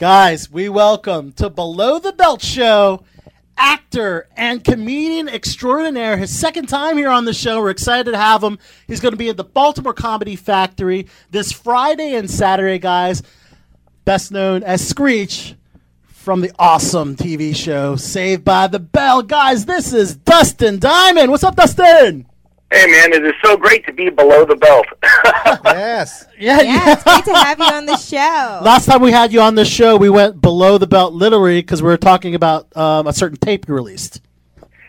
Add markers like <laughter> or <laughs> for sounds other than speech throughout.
Guys, we welcome to Below the Belt Show actor and comedian extraordinaire. His second time here on the show. We're excited to have him. He's going to be at the Baltimore Comedy Factory this Friday and Saturday, guys. Best known as Screech from the awesome TV show Saved by the Bell. Guys, this is Dustin Diamond. What's up, Dustin? Hey man, it is so great to be below the belt. <laughs> Yes. Yeah, Yeah, it's great to <laughs> have you on the show. Last time we had you on the show, we went below the belt literally because we were talking about um, a certain tape you released.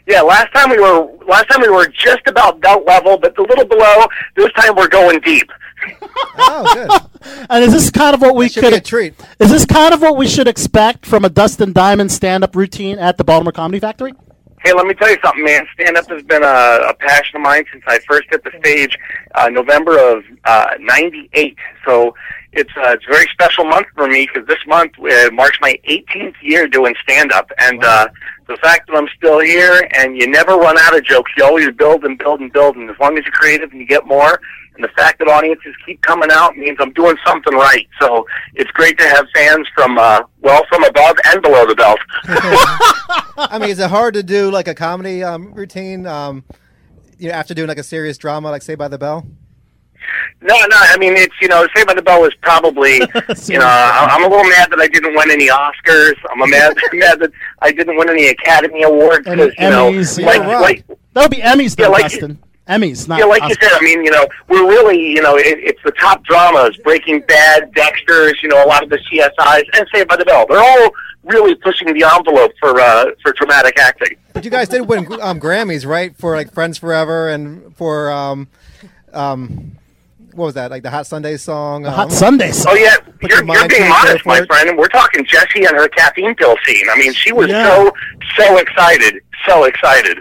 yeah, last time we were last time we were just about belt level, but a little below. This time we're going deep. <laughs> Oh, good. And is this kind of what we Should could be a treat. Is this kind of what we should expect from a Dustin Diamond stand-up routine at the Baltimore Comedy Factory? Hey, let me tell you something, man. Stand up has been a, a passion of mine since I first hit the stage, uh, November of uh, '98. So it's uh, it's a very special month for me because this month uh, marks my 18th year doing stand up, and uh, the fact that I'm still here and you never run out of jokes. You always build and build and build, and as long as you're creative and you get more. And the fact that audiences keep coming out means I'm doing something right. So it's great to have fans from, uh, well, from above and below the belt. <laughs> I mean, is it hard to do like a comedy um, routine? Um, you know, after doing like a serious drama, like Saved by the Bell. No, no. I mean, it's you know, Saved by the Bell is probably <laughs> you know, I- I'm a little mad that I didn't win any Oscars. I'm a mad <laughs> mad that I didn't win any Academy Awards because you know, Emmys, yeah. like Right. like That would be Emmys, though, Yeah, like- Dustin. Emmys, not yeah, like you said. I mean, you know, we're really you know, it, it's the top dramas: Breaking Bad, Dexter's. You know, a lot of the CSIs and Saved by the Bell. They're all really pushing the envelope for uh, for dramatic acting. But you guys did win um, Grammys, right? For like Friends Forever and for um, um, what was that? Like the Hot Sunday song. Um, Hot Sunday song. Oh yeah, Put you're, you're being to modest, my friend. And we're talking Jessie and her caffeine pill scene. I mean, she was Yeah. so so excited, so excited.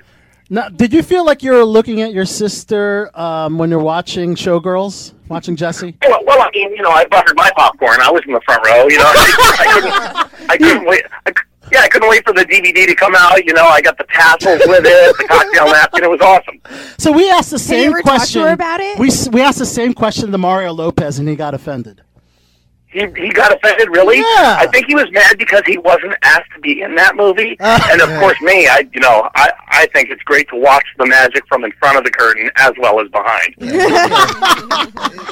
Now, did you feel like you were looking at your sister um, when you're watching Showgirls, watching Jesse? Well, well, I mean, you know, I buttered my popcorn. I was in the front row. You know, I, I couldn't, I couldn't wait. I, c- yeah, I couldn't wait for the DVD to come out. You know, I got the tassels with it, the cocktail napkin. It was awesome. So we asked the Have you same ever talked to question. her about it? We we asked the same question to Mario Lopez, and he got offended. He he got offended, really. Yeah. I think he was mad because he wasn't asked to be in that movie. Uh, and of course, me, I you know, I I think it's great to watch the magic from in front of the curtain as well as behind. <laughs>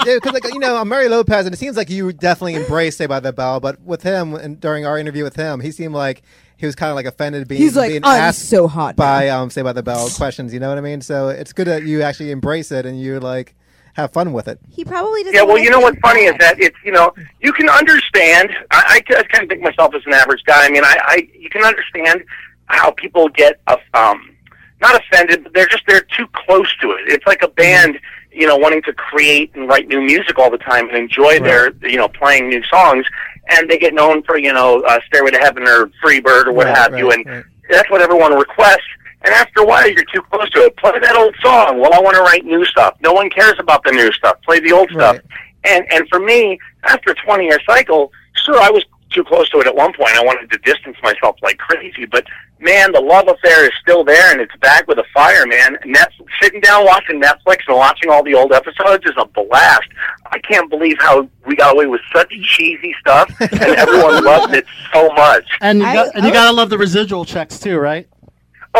Yeah, because like you know, Mario Lopez, and it seems like you definitely embraced Saved by the Bell, but with him and during our interview with him, he seemed like he was kind of like offended being He's like, being I'm asked so hot. by um Saved by the Bell questions. You know what I mean? So it's good that you actually embrace it and you're like have fun with it. He probably doesn't. Yeah, well, you know what's funny is that it's you know you can understand. I, I, I kind of think myself as an average guy. I mean, I, I you can understand how people get uh, um not offended, but they're just they're too close to it. It's like a band, you know, wanting to create and write new music all the time and enjoy their you know playing new songs, and they get known for you know uh, Stairway to Heaven or Free Bird or what Right, have right, you, and right. that's what everyone requests. And after a while, you're too close to it. Play that old song. Well, I want to write new stuff. No one cares about the new stuff. Play the old stuff. Right. And and for me, after a 20 year cycle, sure, I was too close to it at one point. I wanted to distance myself like crazy. But man, the love affair is still there, and it's back with a fire, man. Net, sitting down watching Netflix and watching all the old episodes is a blast. I can't believe how we got away with such cheesy stuff, and everyone <laughs> loved it so much. And you I- got, and you I- gotta love the residual checks too, right?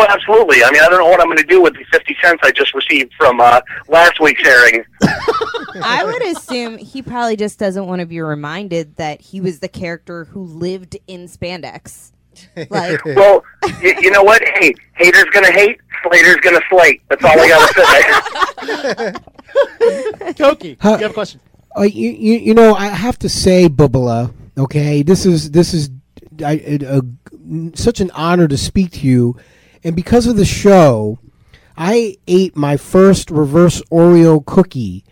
Oh, absolutely. I mean, I don't know what I'm going to do with the 50 cents I just received from uh, last week's airing. <laughs> I would assume he probably just doesn't want to be reminded that he was the character who lived in spandex. Like, <laughs> Well, y- you know what? Hey, haters going to hate, Slater's going to slate. That's all I got to say. <laughs> Koki, Huh. you have a question? Uh, you, you, you know, I have to say, Bubala. Okay, this is this is I, a, a- such an honor to speak to you, and because of the show, I ate my first reverse Oreo cookie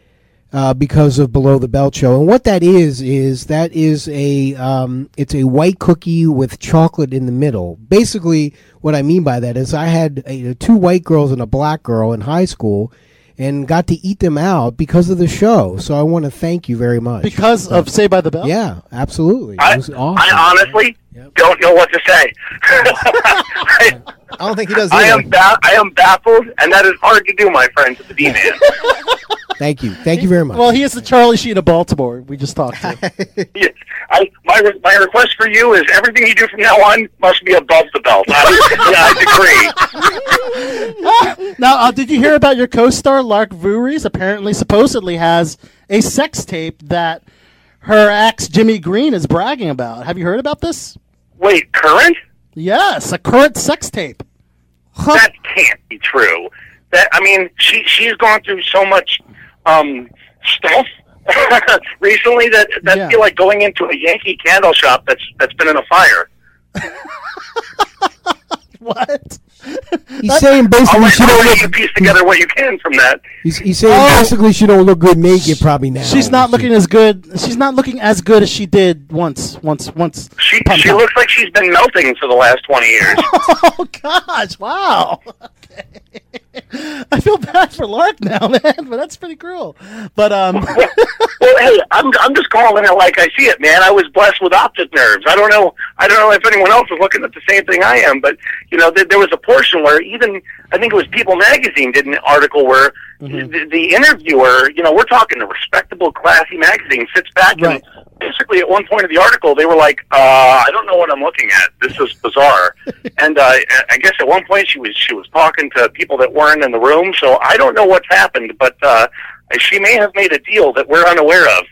uh, because of Below the Belt show. And what that is is that is a um, it's a white cookie with chocolate in the middle. Basically, what I mean by that is I had uh, two white girls and a black girl in high school. And got to eat them out because of the show. So I want to thank you very much. Because of Saved by the Bell? yeah, absolutely. It was awesome. I honestly Yep. don't know what to say. I, <laughs> I don't think he does I am ba- I am baffled, and that is hard to do, my friends, <laughs> at the D-Man. Thank you. Thank you very much. Well, he is the Charlie Sheen of Baltimore. We just talked to. <laughs> Yes. I, my re- my request for you is everything you do from now on must be above the belt. I, yeah, I agree. now, uh, did you hear about your co-star Lark Voorhies? Apparently, supposedly has a sex tape that her ex Jimmy Green is bragging about. Have you heard about this? Wait, current? Yes, a current sex tape. Huh. That can't be true. That I mean, she she's gone through so much um, stuff <laughs> recently that that Yeah. feel like going into a Yankee candle shop that's that's been in a fire. <laughs> <laughs> What? he's saying I'll basically let, she I'll don't let you look. piece together what you can from that. He's, he's saying Oh. basically she don't look good naked probably now. She's not looking as good. She's not looking as good as she did once. Once. Once. She she up. looks like she's been melting for the last twenty years. <laughs> Oh gosh! Wow. <laughs> I feel bad for Lark now, <laughs> man, but that's pretty cruel. But um, well, hey, I'm I'm just calling it like I see it, man. I was blessed with optic nerves. I don't know. I don't know if anyone else is looking at the same thing I am, but you know, th- there was a portion where even I think it was People Magazine did an article where Mm-hmm. the, the interviewer, you know, we're talking a respectable, classy magazine, sits back Right. and basically at one point of the article they were like, uh, "I don't know what I'm looking at. This is bizarre." <laughs> and uh, I guess at one point she was she was talking to people that weren't in the room, so I don't know what's happened, but uh, she may have made a deal that we're unaware of.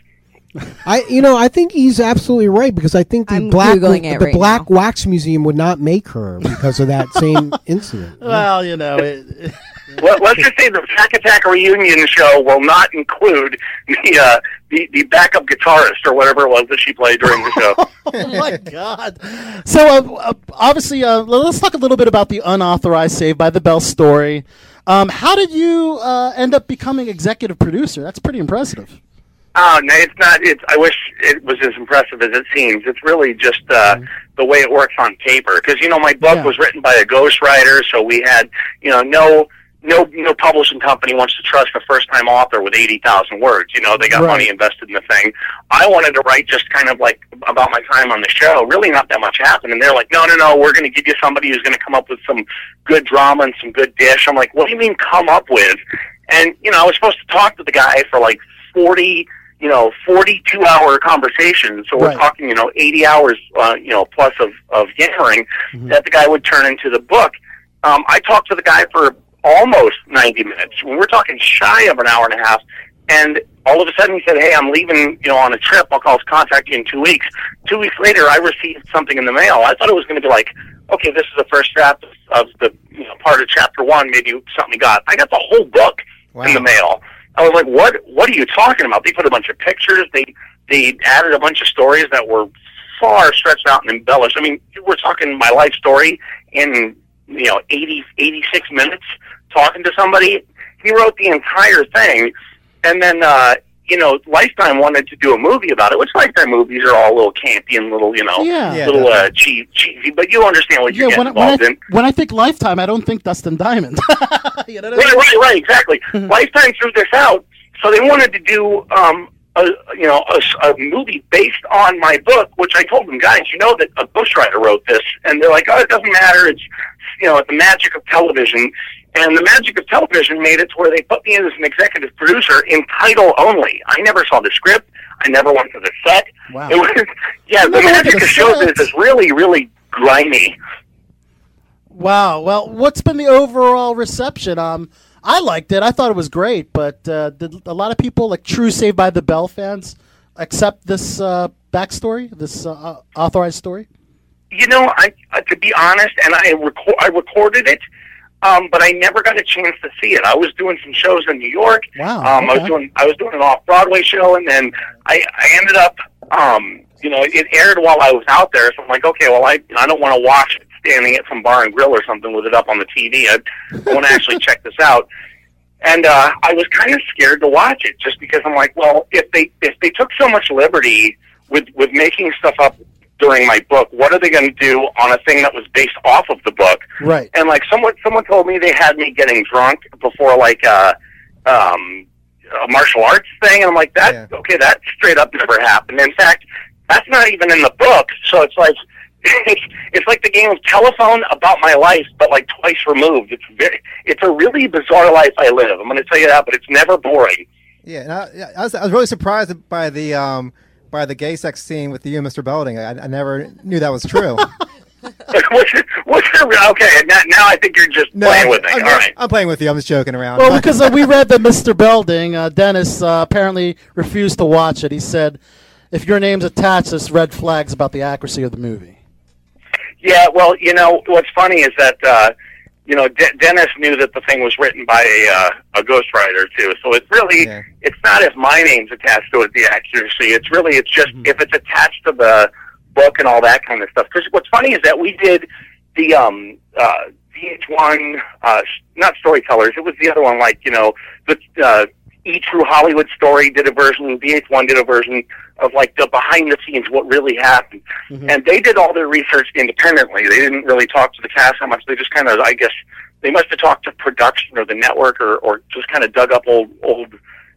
I, you know, I think he's absolutely right because I think the I'm black the right Black now. Wax Museum would not make her because of that same <laughs> incident. well, you know, it, Let, let's just say the Zack Attack reunion show will not include the uh, the, the backup guitarist or whatever it was that she played during the show. <laughs> oh my god! So uh, uh, obviously, uh, let's talk a little bit about the unauthorized Saved by the Bell story. Um, how did you uh, end up becoming executive producer? That's pretty impressive. Oh no, it's not. It's. I wish it was as impressive as it seems. It's really just uh, the way it works on paper. Because you know, my book Yeah. was written by a ghostwriter, so we had you know no. No, no publishing company wants to trust a first-time author with eighty thousand words. You know, they got Right. money invested in the thing. I wanted to write just kind of like about my time on the show. Really, not that much happened, and they're like, "No, no, no, we're going to give you somebody who's going to come up with some good drama and some good dish." I'm like, "What do you mean come up with?" And you know, I was supposed to talk to the guy for like forty you know, 42 hour conversations. So we're Right. talking, you know, 80 hours, uh, you know, plus of, of yammering that the guy would turn into the book. Um, I talked to the guy for almost 90 minutes. We're talking shy of an hour and a half. And all of a sudden he said, Hey, I'm leaving, you know, on a trip. I'll call contact you in two weeks. Two weeks later, I received something in the mail. I thought it was going to be like, okay, this is the first draft of, the, you know, part of chapter one, maybe something you got. I got the whole book in the mail. I was like, "What? What are you talking about?" They put a bunch of pictures. They they added a bunch of stories that were far stretched out and embellished. I mean, we're talking my life story in you know 80, 86 minutes talking to somebody. He wrote the entire thing, and then uh, you know, Lifetime wanted to do a movie about it. Which Lifetime movies are all a little campy and little, you know, Yeah. Little uh, cheesy, cheesy. But you understand what you're Yeah, when, getting when, involved I, in. when I think Lifetime, I don't think Dustin Diamond. <laughs> you know Right, right, right, exactly. <laughs> Lifetime threw this out, so they wanted to do, um, a, you know, a, a movie based on my book, which I told them, guys, you know that a ghostwriter wrote this, and they're like, oh, it doesn't matter. It's, you know, it's the magic of television, and the magic of television made it to where they put me in as an executive producer in title only. I never saw the script. I never went to the set. Wow. It was, yeah, the Never went to magic of shows is, is really, really grimy. Wow. Well, what's been the overall reception? Um, I liked it. I thought it was great, but uh, did a lot of people, like true Saved by the Bell fans, accept this uh, backstory, this uh, authorized story? you know, I uh, to be honest, and I record I recorded it, um, but I never got a chance to see it. I was doing some shows in New York. Wow, Um, I was doing I was doing an off Broadway show, and then I I ended up, um, you know, it aired while I was out there. So I'm like, okay, well, I I don't want to watch standing at some bar and grill or something with it up on the TV. I, I want to actually check this out. And uh, I was kind of scared to watch it, just because I'm like, well, if they if they took so much liberty with with making stuff up during my book, what are they going to do on a thing that was based off of the book? Right. And like someone someone told me they had me getting drunk before like a um a martial arts thing and I'm like that Yeah. okay that straight up never happened. In fact, that's not even in the book. So it's like <laughs> it's it's like the game of telephone about my life but like twice removed. It's very it's a really bizarre life I live. I'm going to tell you that, but it's never boring. Yeah, and I, I, was, I was really surprised by the um, by the gay sex scene with you and Mr. Belding. I, I never knew that was true. <laughs> <laughs> what's your, what's your, okay, now, now I think you're just playing with me. I'm, All right. I'm playing with you. I'm just joking around. Well, because uh, we read that Mr. Belding, uh, Dennis, uh, apparently refused to watch it. He said, if your name's attached, there's red flags about the accuracy of the movie. Yeah, well, you know, what's funny is that, uh, you know, De- Dennis knew that the thing was written by a, uh, a ghostwriter, too. So it's really, Yeah. it's not if my name's attached to it, the accuracy. It's really, it's just if it's attached to the book and all that kind of stuff. Because what's funny is that we did the, um, uh, VH1, uh, not storytellers, it was the other one, like, you know, the, uh, E True Hollywood Story did a version, VH1 did a version of like the behind the scenes, what really happened. And they did all their research independently. They didn't really talk to the cast how much. They just kind of, I guess, they must have talked to production or the network or, or just kind of dug up old, old,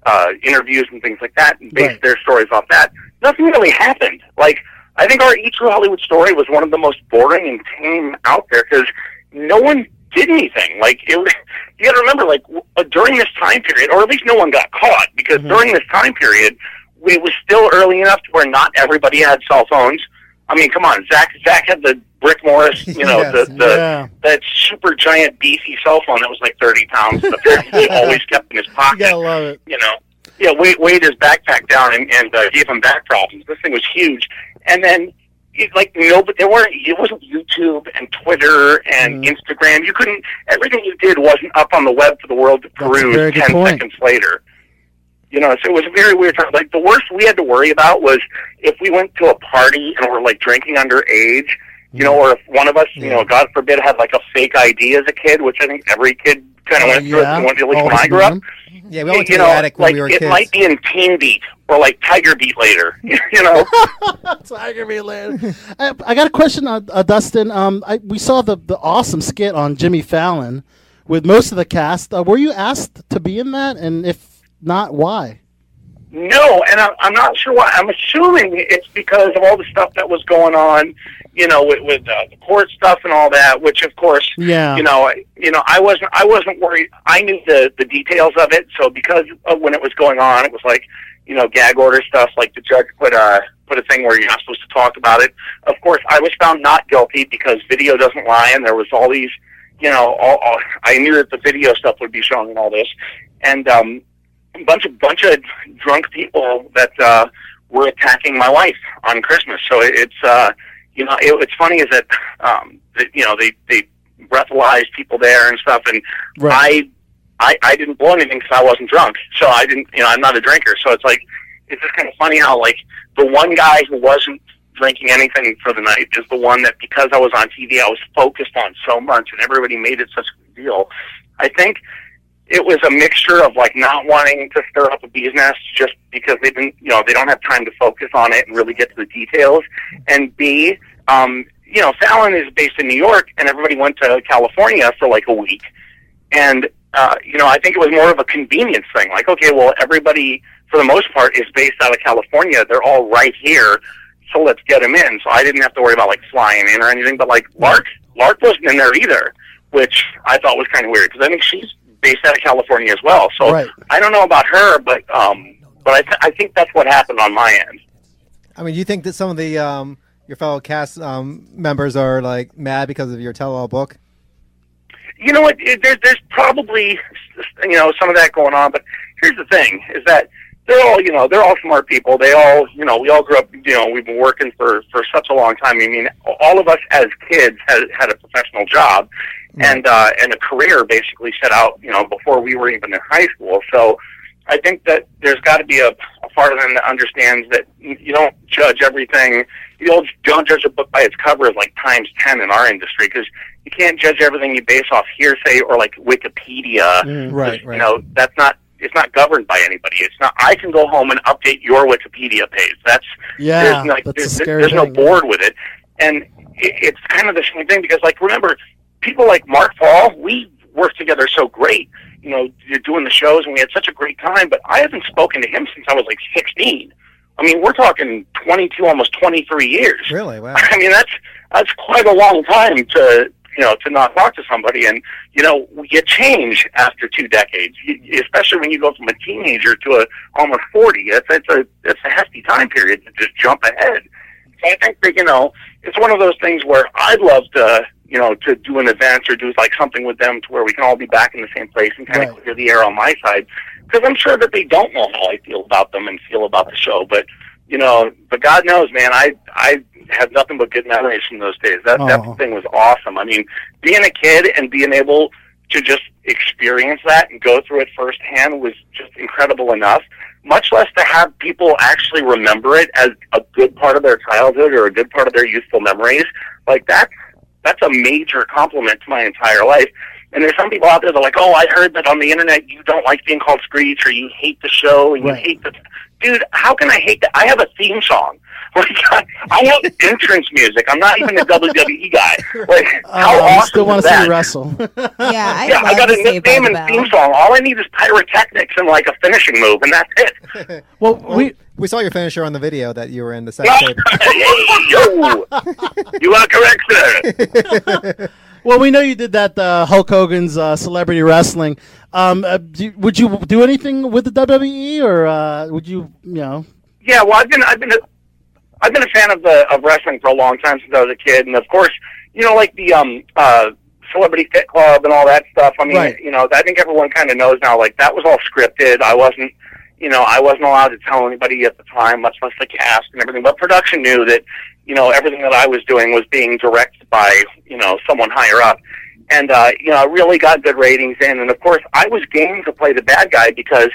uh, interviews and things like that and based Right. their stories off that. Nothing really happened. Like, I think our E True Hollywood Story was one of the most boring and tame out there because no one did anything. Like, it you got to remember, like uh, during this time period, or at least no one got caught because during this time period, it was still early enough to where not everybody had cell phones. I mean, come on, Zach. Zach had the Brick Morris, you know, <laughs> Yes. the, the Yeah. that super giant beefy cell phone that was like thirty pounds. Apparently he <laughs> always kept in his You pocket gotta love it. you know, yeah, weighed, weighed his backpack down and, and uh, gave him back problems. This thing was huge. And then, it, like, no, but there weren't, it wasn't YouTube and Twitter and Mhm. Instagram. You couldn't, everything you did wasn't up on the web for the world to peruse 10 point. seconds later. You know, so it was a very weird time. Like, the worst we had to worry about was if we went to a party and were, like, drinking underage, you know, or if one of us, you know, God forbid, had, like, a fake ID as a kid, which I think every kid kind of Oh, went through, yeah. at least when I grew up yeah, we all went to you the know, attic when like we were it kids. might be in Teen Beat or like Tiger Beat later. <laughs> you know, <laughs> Tiger Beat later. I, I got a question, uh, uh, Dustin. Um, I, we saw the the awesome skit on Jimmy Fallon with most of the cast. Uh, were you asked to be in that? And if not, why? no, and I'm, I'm not sure why. I'm assuming it's because of all the stuff that was going on, you know, with, with uh, the court stuff and all that. Which, of course, Yeah. you know, I- you know, I wasn't, I wasn't worried. I knew the the details of it, so because of when it was going on, it was like, you know, gag order stuff. Like the judge put a put a thing where you're not supposed to talk about it. Of course, I was found not guilty because video doesn't lie, and there was all these, you know, all, all I knew that the video stuff would be shown and all this, and um, a bunch of bunch of drunk people that uh, were attacking my wife on Christmas. So it, it's uh, you know, it, it's funny is that um, that, you know they they breathalyzed people there and stuff, and Right. I, I I didn't blow anything because I wasn't drunk, so I didn't you know I'm not a drinker, so it's like it's just kind of funny how like the one guy who wasn't drinking anything for the night is the one that because I was on TV I was focused on so much and everybody made it such a big deal. I think it was a mixture of like not wanting to stir up a bee's nest just because they didn't, you know, they don't have time to focus on it and really get to the details. And B, um, you know, Fallon is based in New York and everybody went to California for like a week. And, uh, you know, I think it was more of a convenience thing. Like, okay, well, everybody, for the most part, is based out of California. They're all right here. So let's get them in. So I didn't have to worry about like flying in or anything. But like Lark, Lark wasn't in there either, which I thought was kind of weird because I think she's based out of California as well. So Right. I don't know about her, but um, but I, th- I think that's what happened on my end. I mean, you think that some of the um, your fellow cast um, members are like mad because of your tell-all book? you know what? It, there, there's probably you know some of that going on, but here's the thing: is that they're all you know they're all smart people. They all you know we all grew up. You know we've been working for for such a long time. I mean, all of us as kids had had a professional job and uh, and a career basically set out you know before we were even in high school. So. I think that there's got to be a, a part of them that understands that you you don't judge everything. You don't, don't judge a book by its cover is like times ten in our industry because you can't judge everything you base off hearsay or like Wikipedia. Mm. Right, You know, that's not it's not governed by anybody. It's not. I can go home and update your Wikipedia page. That's Yeah, there's, like, that's there's, there's no board with it, and it, it's kind of the same thing because like remember people like Mark Paul, we worked together so great. You know, you're doing the shows and we had such a great time. But I haven't spoken to him since I was like 16. I mean, we're talking 22, almost 23 years. Really? Wow. <laughs> I mean, that's that's quite a long time to you know, to not talk to somebody. And you know, you change after two decades, you, especially when you go from a teenager to a almost forty. It's it's a it's a hefty time period to just jump ahead. So I think that you know, it's one of those things where I'd love to you know, to do an event or do like something with them to where we can all be back in the same place and kind Right. of clear the air on my side. Because I'm sure that they don't know how I feel about them and feel about the show, but you know, but God knows, man, I I have nothing but good memories from those days. That that oh. thing was awesome. I mean, being a kid and being able to just experience that and go through it firsthand was just incredible enough. Much less to have people actually remember it as a good part of their childhood or a good part of their youthful memories. Like that's that's a major compliment to my entire life. And there's some people out there that are like, oh, I heard that on the internet you don't like being called Screech or you hate the show and Right. you hate the. Dude, how can I hate that? I have a theme song. <laughs> Like, I have entrance music. I'm not even a WWE guy. <laughs> Like, how um, I awesome still want to see <laughs> you wrestle. Yeah, I yeah, I got a Saved nickname and theme song. All I need is pyrotechnics and like a finishing move, and that's it. well, Well, we we saw your finisher on the video that you were in the sex hey, tape. yo, you are correct, sir. Well we know you did that uh, Hulk Hogan's uh, celebrity wrestling. Um, uh, do, would you do anything with the WWE or uh, would you you know? Yeah, well, I've been, I've been, a, I've been a fan of the of wrestling for a long time since I was a kid, and of course, you know, like the um uh Celebrity Fit Club and all that stuff. I mean, Right. you know, I think everyone kind of knows now. Like that was all scripted. I wasn't, you know, I wasn't allowed to tell anybody at the time, much less the cast and everything. But production knew that, you know, everything that I was doing was being directed by, you know, someone higher up. And uh, you know, I really got good ratings in, and of course, I was game to play the bad guy because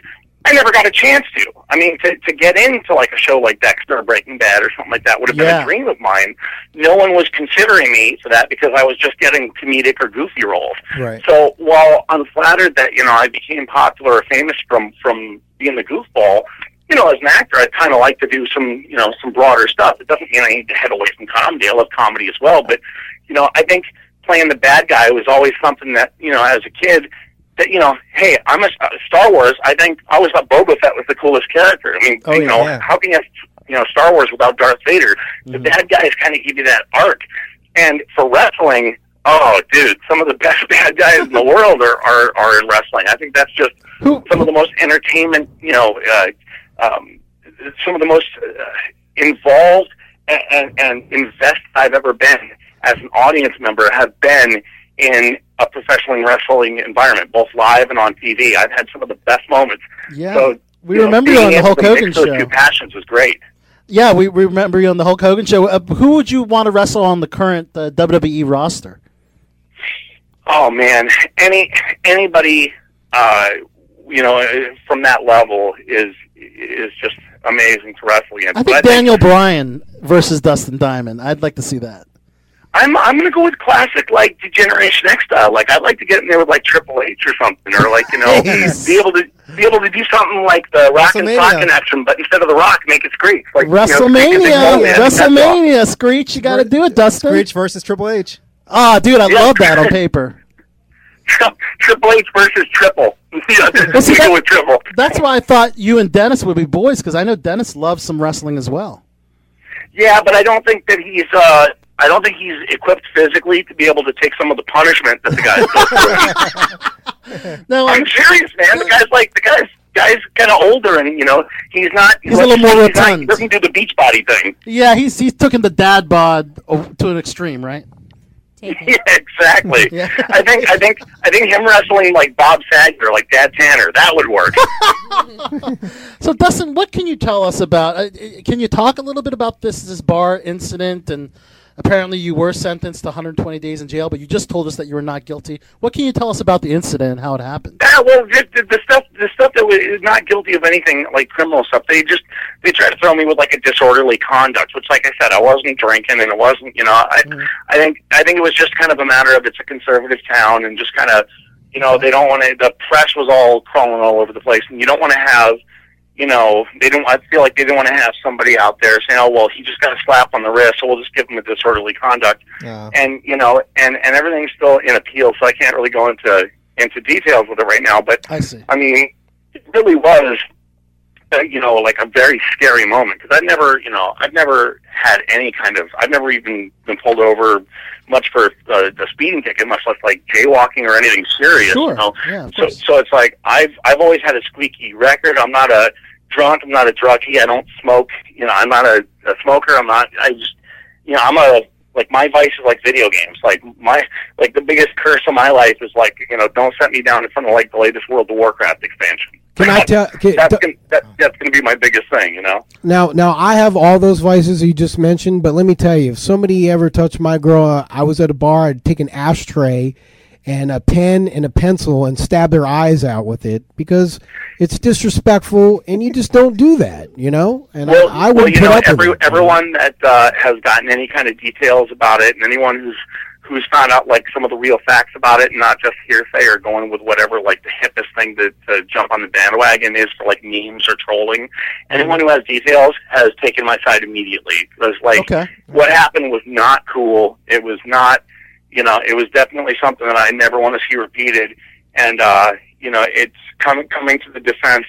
I never got a chance to. I mean, to to get into like a show like Dexter or Breaking Bad or something like that would have been a dream of mine. No one was considering me for that because I was just getting comedic or goofy roles. Right. So while I'm flattered that you know I became popular or famous from from being the goofball, you know, as an actor, I kind of like to do some you know some broader stuff. It doesn't mean I need to head away from comedy. I love comedy as well, but you know, I think playing the bad guy was always something that you know as a kid that you know, hey, I'm a uh, Star Wars. I think I always thought Boba Fett was the coolest character. I mean, Oh, you yeah, know, yeah. how can you have you know Star Wars without Darth Vader? The Mhm. bad guys kind of give you that arc, and for wrestling. Oh, dude! Some of the <laughs> best bad guys in the world are, are are in wrestling. I think that's just Who, some of the most entertainment, you know, uh, um, some of the most uh, involved and, and, and invested I've ever been as an audience member have been in a professional wrestling environment, both live and on TV. I've had some of the best moments. yeah, So we know, remember you on the Hulk Hogan those show. Two passions was great. Yeah, we, we remember you on the Hulk Hogan show. Uh, who would you want to wrestle on the current uh, WWE roster? Oh man, any anybody, uh, you know, uh, from that level is is just amazing to wrestle against. I But think Daniel Bryan versus Dustin Diamond. I'd like to see that. I'm I'm gonna go with classic like Generation X style. Like I'd like to get in there with like Triple H or something, or like you know, <laughs> Yes. be able to be able to do something like the Rock and WrestleMania. Sock connection, but instead of the Rock, make it Screech. Like you know, Screech WrestleMania, the man. That's all. WrestleMania, Screech, you got to do it, Dustin. Screech versus Triple H. Ah, dude, I Yeah. love that on <laughs> paper. Triple H versus Triple. yeah, Well, see, that- with Triple. That's why I thought you and Dennis would be boys because I know Dennis loves some wrestling as well. Yeah, but I don't think that he's. uh I don't think he's equipped physically to be able to take some of the punishment that the guys. <laughs> No, I'm serious, man. The guy's like the guy's guy's kind of older, and you know he's not. He's a little more he's not- rotund. He doesn't do the beach body thing. yeah, he's he's taking the dad bod to an extreme, right? Take. <laughs> Yeah, exactly. <laughs> Yeah. I think I think I think him wrestling like Bob Saget or like Dad Tanner that would work. <laughs> So, Dustin, what can you tell us about? Uh, uh, can you talk a little bit about this this bar incident? And apparently, you were sentenced to 120 days in jail, but you just told us that you were not guilty. What can you tell us about the incident and how it happened? yeah, well, the, the stuff the stuff that was not guilty of anything like criminal stuff. They just they tried to throw me with like a disorderly conduct, which, like I said, I wasn't drinking and it wasn't. You know, I Mhm. I think I think it was just kind of a matter of it's a conservative town and just kind of you know they don't want to. The press was all crawling all over the place, and you don't want to have. You know, they didn't. I feel like they didn't want to have somebody out there saying, "Oh, well, he just got a slap on the wrist, so we'll just give him a disorderly conduct." Uh, and you know, and and everything's still in appeal, so I can't really go into into details with it right now. But I see. I mean, it really was uh, you know, like a very scary moment because I've never, you know, I've never had any kind of, I've never even been pulled over much for uh, a speeding ticket, much less like jaywalking or anything serious. Sure. You know? Yeah, So, so it's like I've I've always had a squeaky record. I'm not a drunk. I'm not a druggie. I don't smoke. You know, I'm not a, a smoker. I'm not. I just, you know, I'm a like my vice is like video games. Like my like the biggest curse of my life is like you know don't set me down in front of like the latest World of Warcraft expansion. Can I tell? Can, That's gonna, that, that's going to be my biggest thing. You know. Now, now I have all those vices you just mentioned, but let me tell you, if somebody ever touched my girl, I was at a bar, I'd take an ashtray and a pen and a pencil and stab their eyes out with it because it's disrespectful, and you just don't do that, you know. And Well, I, I wouldn't you put know, up every, it. everyone that uh, has gotten any kind of details about it, and anyone who's who's found out like some of the real facts about it, and not just hearsay or going with whatever like the hippest thing to, to jump on the bandwagon is for like memes or trolling. Anyone who has details has taken my side immediately because like Okay. what happened was not cool. It was not, you know, it was definitely something that I never want to see repeated. And uh, you know, it's coming coming to the defense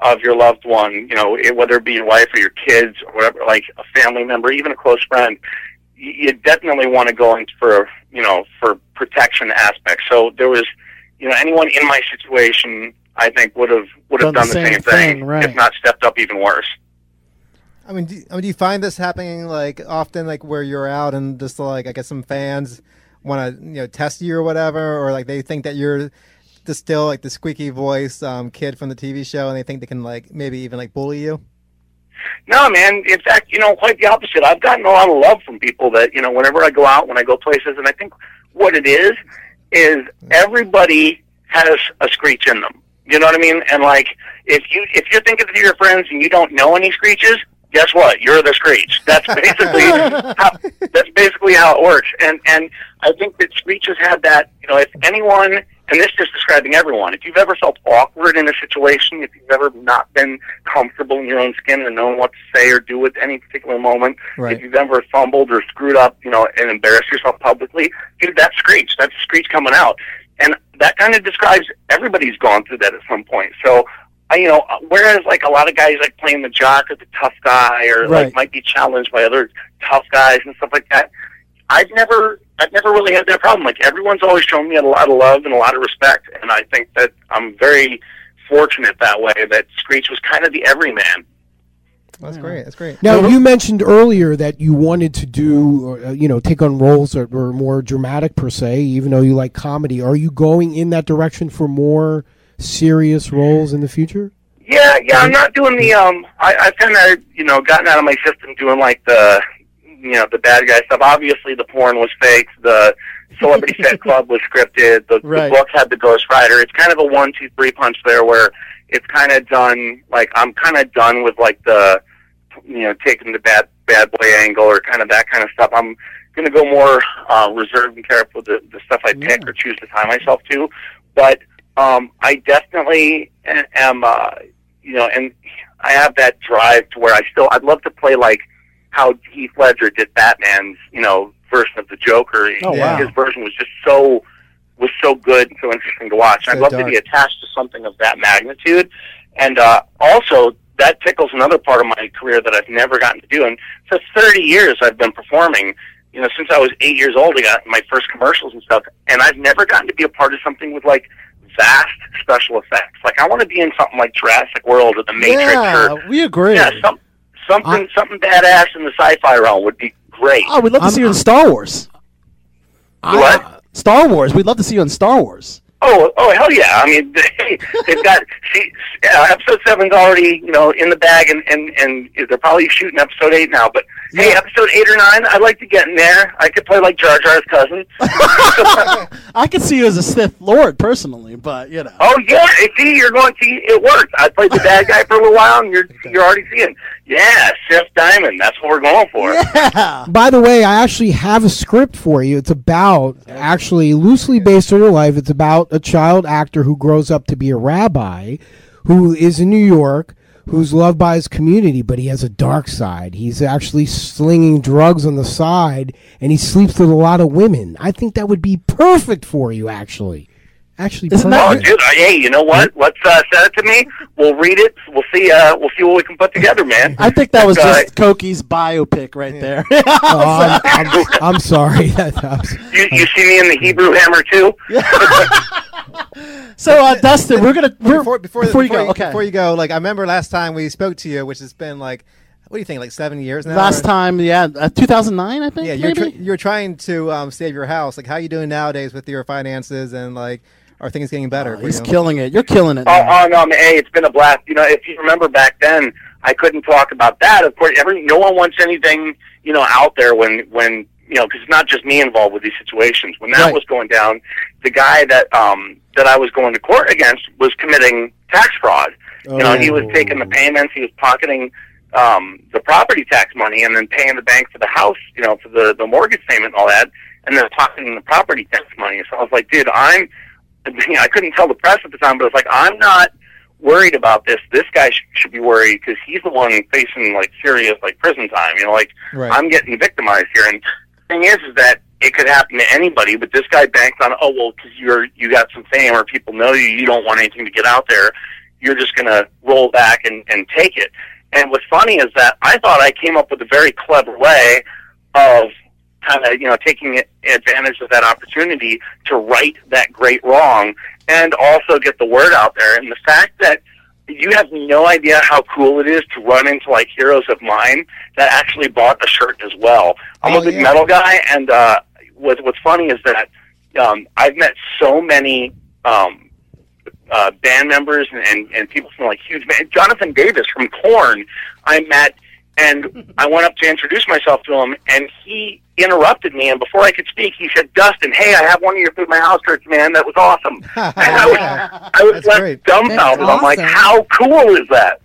of your loved one, you know, it, whether it be your wife or your kids or whatever, like a family member, even a close friend. You, you definitely want to go in for, you know, for protection aspects. So there was, you know, anyone in my situation, I think would have would have Done done, the the same same, thing, thing, right. if not stepped up even worse. I mean, do, I mean, do you find this happening like often, like where you're out and just like I guess some fans want to you know test you or whatever, or like they think that you're the still like the squeaky voice um, kid from the TV show, and they think they can like maybe even like bully you. No, man. In fact, you know, quite the opposite. I've gotten a lot of love from people that, you know, whenever I go out, when I go places, and I think what it is, is everybody has a screech in them. You know what I mean? And like, if you if you're thinking of your friends and you don't know any screeches, guess what? You're the screech. That's basically <laughs> how that's basically how it works. And and I think that Screech has had that. You know, if anyone, and this is describing everyone. If you've ever felt awkward in a situation, if you've ever not been comfortable in your own skin and known what to say or do at any particular moment, Right. if you've ever fumbled or screwed up, you know, and embarrassed yourself publicly, dude, that's screech. That's screech coming out. And that kind of describes everybody's gone through that at some point. So, you know, whereas like a lot of guys like playing the jock or the tough guy or Right. like might be challenged by other tough guys and stuff like that, I've never, I've never really had that problem. Like everyone's always shown me a lot of love and a lot of respect, and I think that I'm very fortunate that way. That Screech was kind of the everyman. That's great. That's great. Now you mentioned earlier that you wanted to do, uh, you know, take on roles that were more dramatic per se, even though you like comedy. Are you going in that direction for more serious roles in the future? Yeah, yeah. I'm not doing the um. I, I've kind of you know gotten out of my system doing like the you know the bad guy stuff. Obviously, the porn was fake. The Celebrity Fit <laughs> Club was scripted. The, Right. the book had the ghostwriter. It's kind of a one, two, three punch there, where it's kind of done. Like I'm kind of done with like the you know taking the bad bad boy angle or kind of that kind of stuff. I'm going to go more uh, reserved and careful with the, the stuff I pick or choose to tie myself to. But um, I definitely am, uh, you know, and I have that drive to where I still I'd love to play like how Heath Ledger did Batman's, you know, version of the Joker. Oh, wow. His version was just so was so good and so interesting to watch. So I'd love dark. to be attached to something of that magnitude, and uh, also that tickles another part of my career that I've never gotten to do. And for 30 years, I've been performing. You know, since I was eight years old, I got my first commercials and stuff, and I've never gotten to be a part of something with like vast special effects. Like I want to be in something like Jurassic World or The Matrix yeah, or we agree. yeah, some, something something badass in the sci-fi realm would be great. oh, we'd love to I'm- see you in Star Wars. What? Star Wars. We'd love to see you in Star Wars. Oh, oh, hell yeah! I mean, <laughs> they, they've got see, uh, episode seven's already you know in the bag, and and and they're probably shooting episode eight now. But hey, episode eight or nine, I'd like to get in there. I could play like Jar Jar's cousin. <laughs> I could see you as a Sith Lord personally, but you know. oh yeah, see, you're going to it worked. I played the bad guy for a little while, and you're you're already seeing, yeah, Seth Diamond. That's what we're going for. Yeah. By the way, I actually have a script for you. It's about actually loosely based on your life. It's about a child actor who grows up to be a rabbi, who is in New York, who's loved by his community, but he has a dark side. He's actually slinging drugs on the side, and he sleeps with a lot of women. I think that would be perfect for you, actually. Actually Isn't perfect. Oh, that- dude! uh, Hey, you know what? Let's uh, send it to me. We'll read it. We'll see. Uh, we'll see what we can put together, man. I think that was Uh, just Koki's biopic right there. Oh, I'm, <laughs> I'm, I'm sorry. <laughs> That, I'm s- You, you see me in the Hebrew Hammer too? <laughs> so, uh, Dustin, we're gonna we're, before before, before you go. Okay, before you go, like I remember last time we spoke to you, which has been like, what do you think, like seven years now? last or- time, yeah, uh, 2009, I think. Yeah, you're maybe? tr- you're trying to um, save your house. Like, how are you doing nowadays with your finances, and like, are things getting better? for He's you? killing it. You're killing it. Oh, oh no, man, hey, it's been a blast. You know, if you remember back then, I couldn't talk about that. Of course, every no one wants anything you know out there when when you know because it's not just me involved with these situations. When that Right. was going down, the guy that um that I was going to court against was committing tax fraud. You know, he was taking the payments, he was pocketing um the property tax money, and then paying the bank for the house. You know, for the the mortgage payment and all that, and then pocketing the property tax money. So I was like, dude, I'm I couldn't tell the press at the time, but it's like I'm not worried about this. This guy sh- should be worried because he's the one facing like serious like prison time. You know, like Right. I'm getting victimized here. And the thing is, is that it could happen to anybody, but this guy banks on oh well because you're you got some fame or people know you, you don't want anything to get out there. You're just gonna roll back and and take it. And what's funny is that I thought I came up with a very clever way of kind of you know taking advantage of that opportunity to right that great wrong and also get the word out there. And the fact that you have no idea how cool it is to run into like heroes of mine that actually bought a shirt as well. I'm Oh, a big yeah. metal guy, and uh, what, what's funny is that um, I've met so many um, uh, band members and, and, and people from like huge band. Jonathan Davis from Korn, I met, and I went up to introduce myself to him, and he interrupted me. And before I could speak, he said, "Dustin, hey, I have one of your Food My House shirts, man. That was awesome." <laughs> and I was, I was That's left great. dumbfounded. That's I'm like, "How cool is that?"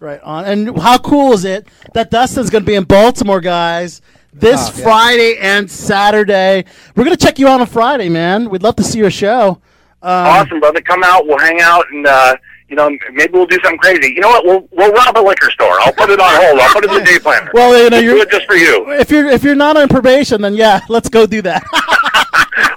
Right on. And how cool is it that Dustin's going to be in Baltimore, guys, this Oh, yeah. Friday and Saturday? We're going to check you out on Friday, man. We'd love to see your show. Um, awesome, brother. Come out. We'll hang out, and uh, you know, maybe we'll do something crazy. You know what? We'll we'll rob a liquor store. I'll put it on hold. I'll put it in the <laughs> day planner. Well, you know, We'll you're- do it just for you. If you're if you're not on probation, then yeah, <laughs> let's go do that. <laughs>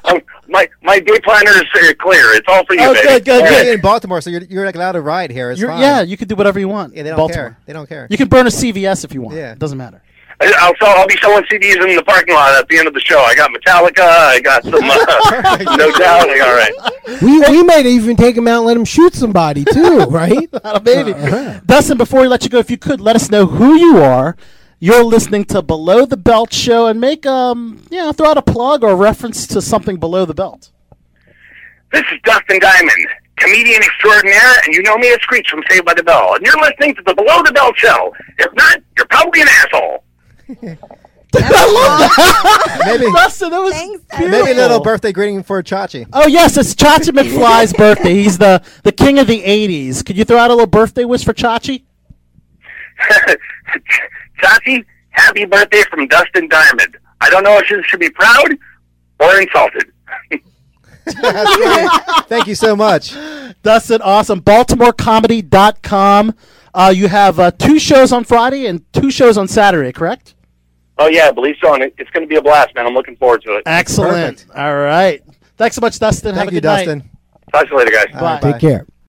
Um, my my day planner is uh, clear. It's all for you, Oh, baby. good, good, All You're good. in Baltimore, so you're, you're like allowed to ride here. It's fine. yeah, you can do whatever you want. yeah, they don't Baltimore. care. They don't care. You can burn a CVS if you want. Yeah. It doesn't matter. I'll sell, I'll be selling CDs in the parking lot at the end of the show. I got Metallica. I got some uh, No Doubt. All right. We we might even take him out and let him shoot somebody too, <laughs> right? Not a baby. Uh-huh. Dustin, before we let you go, if you could let us know who you are. You're listening to Below the Belt show, and make um, you know, throw out a plug or a reference to something below the belt. This is Dustin Diamond, comedian extraordinaire, and you know me as Screech from Saved by the Bell. And you're listening to the Below the Belt show. If not, you're probably an asshole. <laughs> I love that. Maybe Dustin, that was Thanks, beautiful. maybe a little birthday greeting for Chachi. Oh yes, it's Chachi McFly's <laughs> birthday. He's the the king of the '80s. Could you throw out a little birthday wish for Chachi? <laughs> Chachi, happy birthday from Dustin Diamond. I don't know if you should be proud or insulted. <laughs> Thank you so much. Dustin, awesome. BaltimoreComedy.com. Uh, you have uh, two shows on Friday and two shows on Saturday, correct? Oh, yeah, I believe so. And it, it's going to be a blast, man. I'm looking forward to it. Excellent. Perfect. All right. Thanks so much, Dustin. Have a you, good night. Dustin. Talk to you later, guys. All right, Bye. Take care.